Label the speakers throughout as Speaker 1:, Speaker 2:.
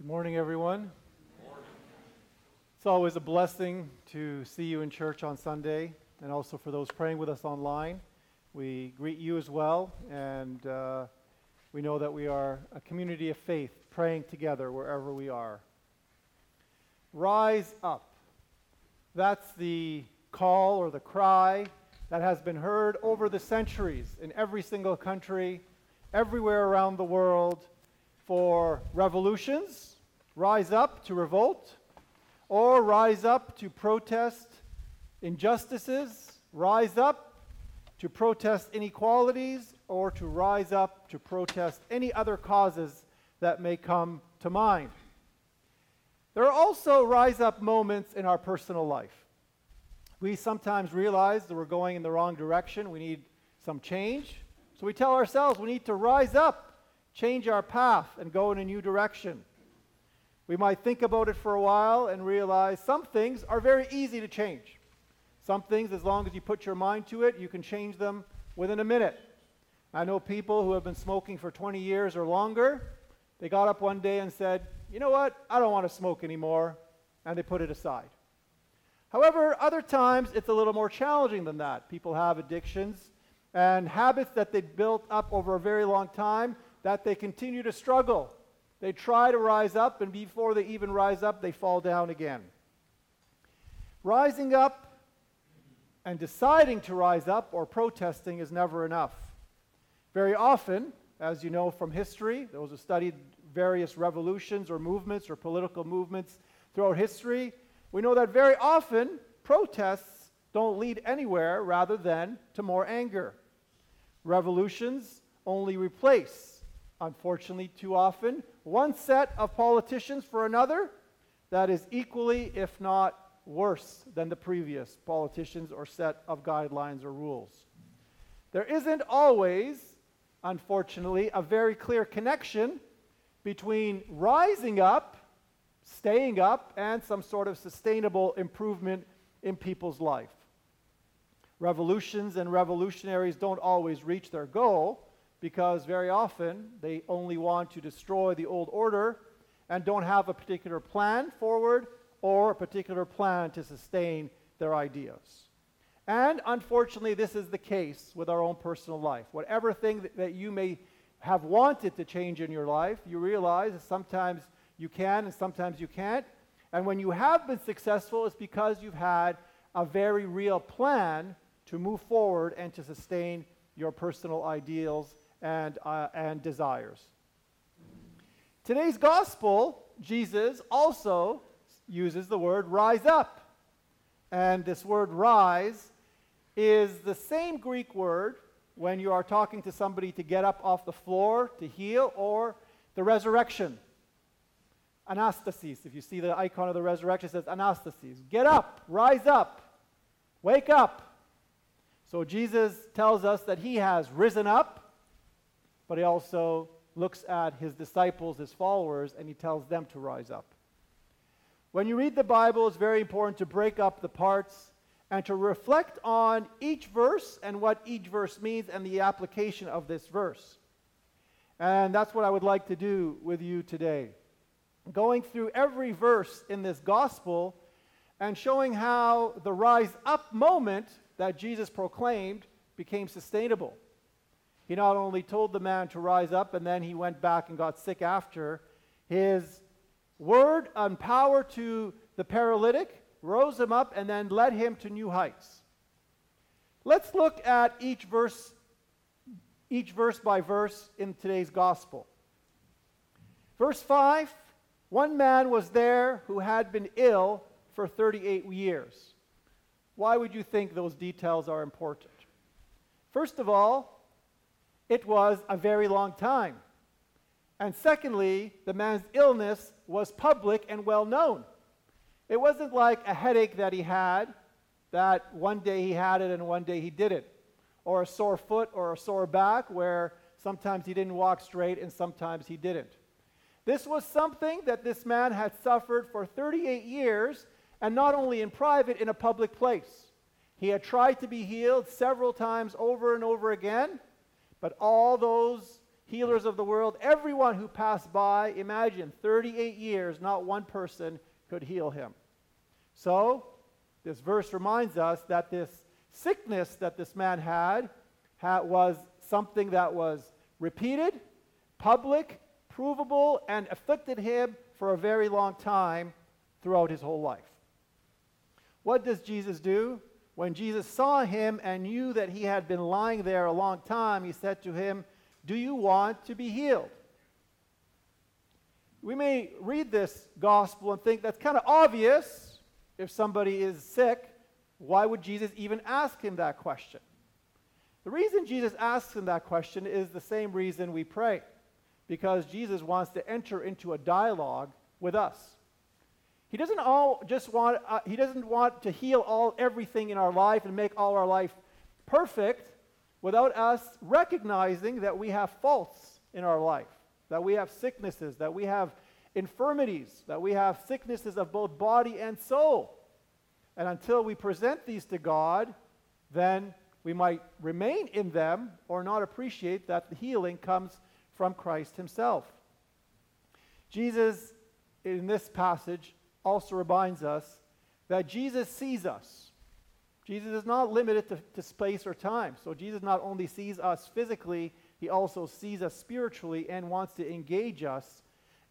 Speaker 1: Good morning, everyone. It's always a blessing to see you in church on Sunday, and also for those praying with us online. We greet you as well, and uh, we know that we are a community of faith praying together wherever we are. Rise up. That's the call or the cry that has been heard over the centuries in every single country, everywhere around the world for revolutions, rise up to revolt, or rise up to protest injustices, rise up to protest inequalities, or to rise up to protest any other causes that may come to mind. There are also rise up moments in our personal life. We sometimes realize that we're going in the wrong direction, we need some change. So we tell ourselves we need to rise up change our path and go in a new direction. We might think about it for a while and realize some things are very easy to change. Some things, as long as you put your mind to it, you can change them within a minute. I know people who have been smoking for 20 years or longer. They got up one day and said, You know what? I don't want to smoke anymore. And they put it aside. However, other times it's a little more challenging than that. People have addictions and habits that they've built up over a very long time that they continue to struggle. They try to rise up, and before they even rise up, they fall down again. Rising up and deciding to rise up or protesting is never enough. Very often, as you know from history, those who studied various revolutions or movements or political movements throughout history, we know that very often protests don't lead anywhere rather than to more anger. Revolutions only replace unfortunately, too often, one set of politicians for another that is equally, if not worse, than the previous politicians or set of guidelines or rules. There isn't always, unfortunately, a very clear connection between rising up, staying up, and some sort of sustainable improvement in people's life. Revolutions and revolutionaries don't always reach their goal because very often they only want to destroy the old order and don't have a particular plan forward or a particular plan to sustain their ideas. And unfortunately, this is the case with our own personal life. Whatever thing that, that you may have wanted to change in your life, you realize that sometimes you can and sometimes you can't. And when you have been successful, it's because you've had a very real plan to move forward and to sustain your personal ideals and, uh, and desires. Today's gospel, Jesus also uses the word rise up. And this word rise is the same Greek word when you are talking to somebody to get up off the floor, to heal, or the resurrection. Anastasis. If you see the icon of the resurrection, it says anastasis. Get up, rise up, wake up. So Jesus tells us that he has risen up but he also looks at his disciples, his followers, and he tells them to rise up. When you read the Bible, it's very important to break up the parts and to reflect on each verse and what each verse means and the application of this verse. And that's what I would like to do with you today. Going through every verse in this gospel and showing how the rise up moment that Jesus proclaimed became sustainable. He not only told the man to rise up and then he went back and got sick after, his word and power to the paralytic rose him up and then led him to new heights. Let's look at each verse each verse by verse in today's gospel. Verse 5 One man was there who had been ill for 38 years. Why would you think those details are important? First of all, it was a very long time. And secondly, the man's illness was public and well known. It wasn't like a headache that he had, that one day he had it and one day he didn't, or a sore foot or a sore back where sometimes he didn't walk straight and sometimes he didn't. This was something that this man had suffered for 38 years, and not only in private, in a public place. He had tried to be healed several times over and over again, but all those healers of the world, everyone who passed by, imagine 38 years, not one person could heal him. So, this verse reminds us that this sickness that this man had, had was something that was repeated, public, provable, and afflicted him for a very long time throughout his whole life. What does Jesus do? When Jesus saw him and knew that he had been lying there a long time, he said to him, Do you want to be healed? We may read this gospel and think that's kind of obvious. If somebody is sick, why would Jesus even ask him that question? The reason Jesus asks him that question is the same reason we pray, because Jesus wants to enter into a dialogue with us. He doesn't all just want uh, he doesn't want to heal all everything in our life and make all our life perfect without us recognizing that we have faults in our life, that we have sicknesses, that we have infirmities, that we have sicknesses of both body and soul. And until we present these to God, then we might remain in them or not appreciate that the healing comes from Christ Himself. Jesus, in this passage, also reminds us that Jesus sees us. Jesus is not limited to, to, space or time. So Jesus not only sees us physically, he also sees us spiritually and wants to engage us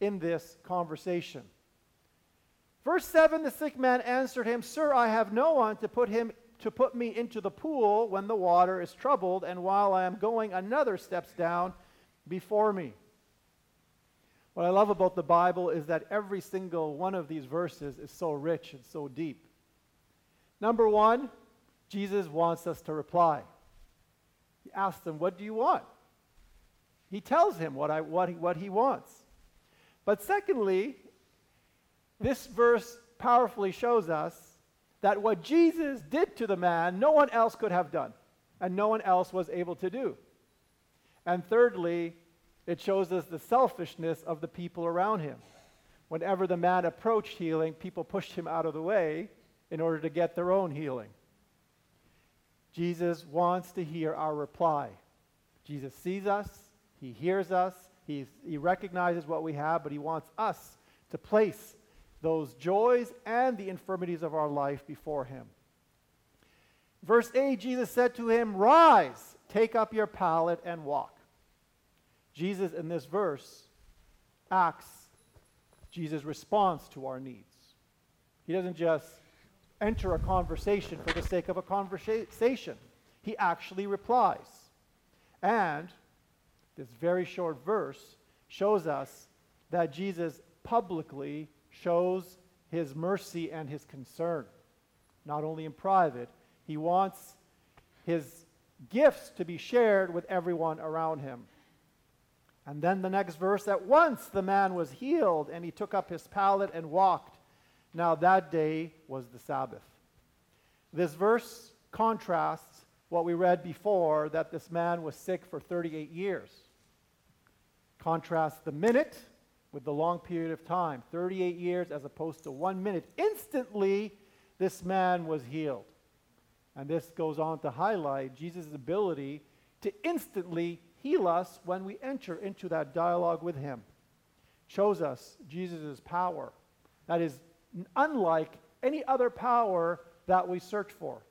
Speaker 1: in this conversation. Verse 7 The sick man answered him, Sir, I have no one to put him to put me into the pool when the water is troubled, and while I am going, another steps down before me. What I love about the Bible is that every single one of these verses is so rich and so deep. Number one, Jesus wants us to reply. He asks them, What do you want? He tells him what, I, what, he, what he wants. But secondly, this verse powerfully shows us that what Jesus did to the man, no one else could have done, and no one else was able to do. And thirdly, it shows us the selfishness of the people around him. Whenever the man approached healing, people pushed him out of the way in order to get their own healing. Jesus wants to hear our reply. Jesus sees us, he hears us, he, he recognizes what we have, but he wants us to place those joys and the infirmities of our life before him. Verse 8 Jesus said to him, Rise, take up your pallet and walk. Jesus, in this verse, acts Jesus' response to our needs. He doesn't just enter a conversation for the sake of a conversation, he actually replies. And this very short verse shows us that Jesus publicly shows his mercy and his concern, not only in private, he wants his gifts to be shared with everyone around him. And then the next verse at once the man was healed, and he took up his pallet and walked. Now that day was the Sabbath. This verse contrasts what we read before that this man was sick for 38 years. Contrast the minute with the long period of time 38 years as opposed to one minute. Instantly, this man was healed. And this goes on to highlight Jesus' ability to instantly heal us when we enter into that dialogue with him. Shows us Jesus' power. That is unlike any other power that we search for.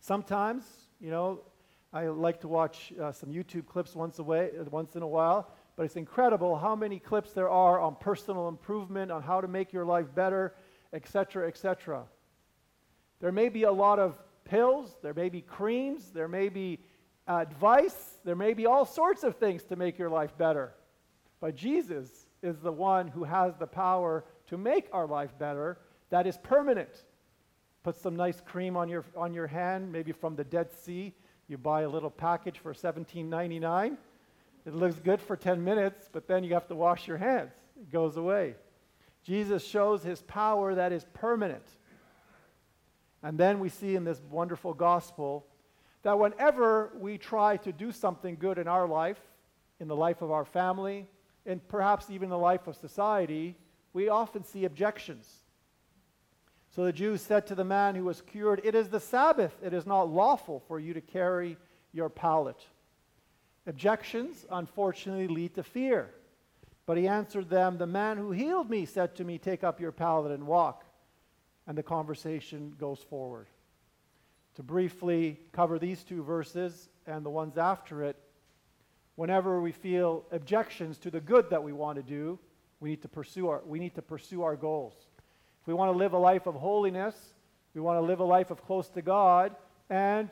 Speaker 1: Sometimes, you know, I like to watch uh, some YouTube clips once, away, once in a while, but it's incredible how many clips there are on personal improvement, on how to make your life better, etc., etc. There may be a lot of pills, there may be creams, there may be advice. There may be all sorts of things to make your life better. But Jesus is the one who has the power to make our life better that is permanent. Put some nice cream on your, on your hand, maybe from the Dead Sea. You buy a little package for $17.99. It looks good for 10 minutes, but then you have to wash your hands. It goes away. Jesus shows his power that is permanent. And then we see in this wonderful gospel that whenever we try to do something good in our life, in the life of our family, and perhaps even the life of society, we often see objections. So the Jews said to the man who was cured, It is the Sabbath. It is not lawful for you to carry your pallet. Objections, unfortunately, lead to fear. But he answered them, The man who healed me said to me, Take up your pallet and walk. And the conversation goes forward. To briefly cover these two verses and the ones after it, whenever we feel objections to the good that we want to do, we need to pursue our, we need to pursue our goals. If we want to live a life of holiness, we want to live a life of close to God, and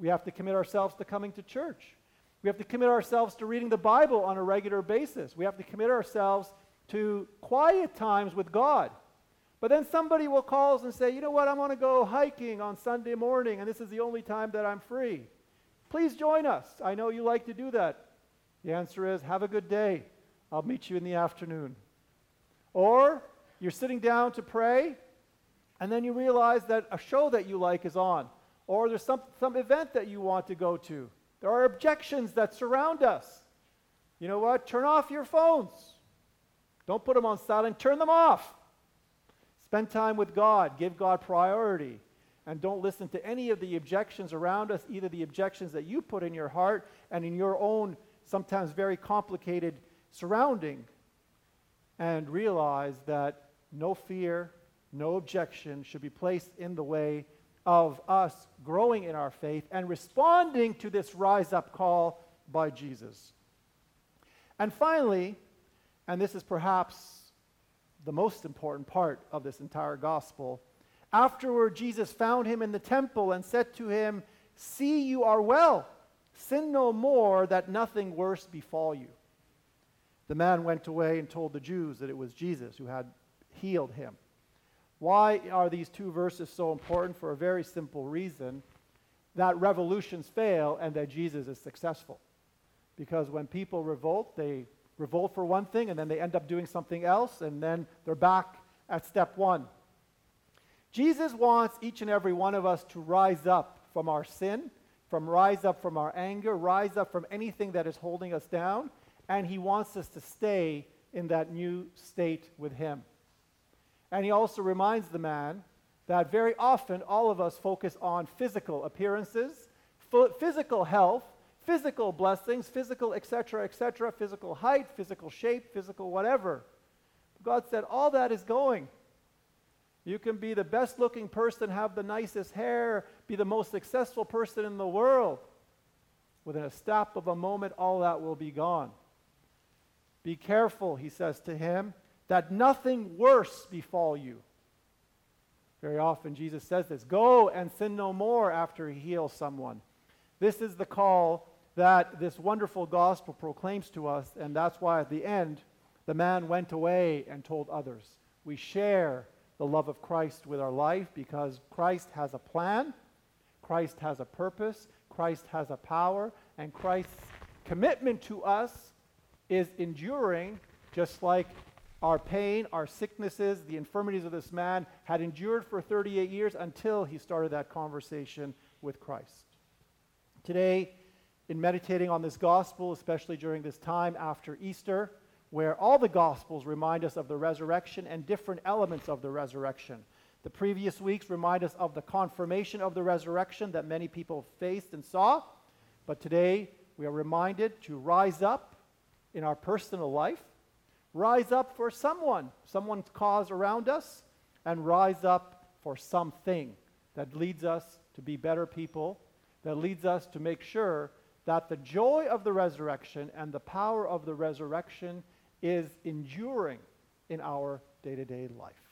Speaker 1: we have to commit ourselves to coming to church. We have to commit ourselves to reading the Bible on a regular basis. We have to commit ourselves to quiet times with God. But then somebody will call us and say, you know what, I want to go hiking on Sunday morning, and this is the only time that I'm free. Please join us. I know you like to do that. The answer is, have a good day. I'll meet you in the afternoon. Or you're sitting down to pray, and then you realize that a show that you like is on, or there's some, some event that you want to go to. There are objections that surround us. You know what? Turn off your phones. Don't put them on silent, turn them off. Spend time with God, give God priority, and don't listen to any of the objections around us, either the objections that you put in your heart and in your own, sometimes very complicated surrounding, and realize that no fear, no objection should be placed in the way of us growing in our faith and responding to this rise up call by Jesus. And finally, and this is perhaps the most important part of this entire gospel, afterward Jesus found him in the temple and said to him, See, you are well. Sin no more, that nothing worse befall you. The man went away and told the Jews that it was Jesus who had healed him. Why are these two verses so important? For a very simple reason that revolutions fail and that Jesus is successful. Because when people revolt, they revolt for one thing and then they end up doing something else and then they're back at step one. Jesus wants each and every one of us to rise up from our sin, from rise up from our anger, rise up from anything that is holding us down, and he wants us to stay in that new state with him. And he also reminds the man that very often all of us focus on physical appearances, physical health, physical blessings, physical, etc., etc., physical height, physical shape, physical whatever. God said, all that is going. You can be the best looking person, have the nicest hair, be the most successful person in the world. Within a snap of a moment, all that will be gone. Be careful, he says to him, that nothing worse befall you. Very often Jesus says this go and sin no more after he heals someone. This is the call that this wonderful gospel proclaims to us, and that's why at the end, the man went away and told others. We share the love of Christ with our life because Christ has a plan, Christ has a purpose, Christ has a power, and Christ's commitment to us is enduring, just like our pain, our sicknesses, the infirmities of this man had endured for 38 years until he started that conversation with Christ. Today, in meditating on this gospel, especially during this time after Easter, where all the gospels remind us of the resurrection and different elements of the resurrection. The previous weeks remind us of the confirmation of the resurrection that many people faced and saw. But today, we are reminded to rise up in our personal life rise up for someone, someone's cause around us, and rise up for something that leads us to be better people, that leads us to make sure that the joy of the resurrection and the power of the resurrection is enduring in our day to day life.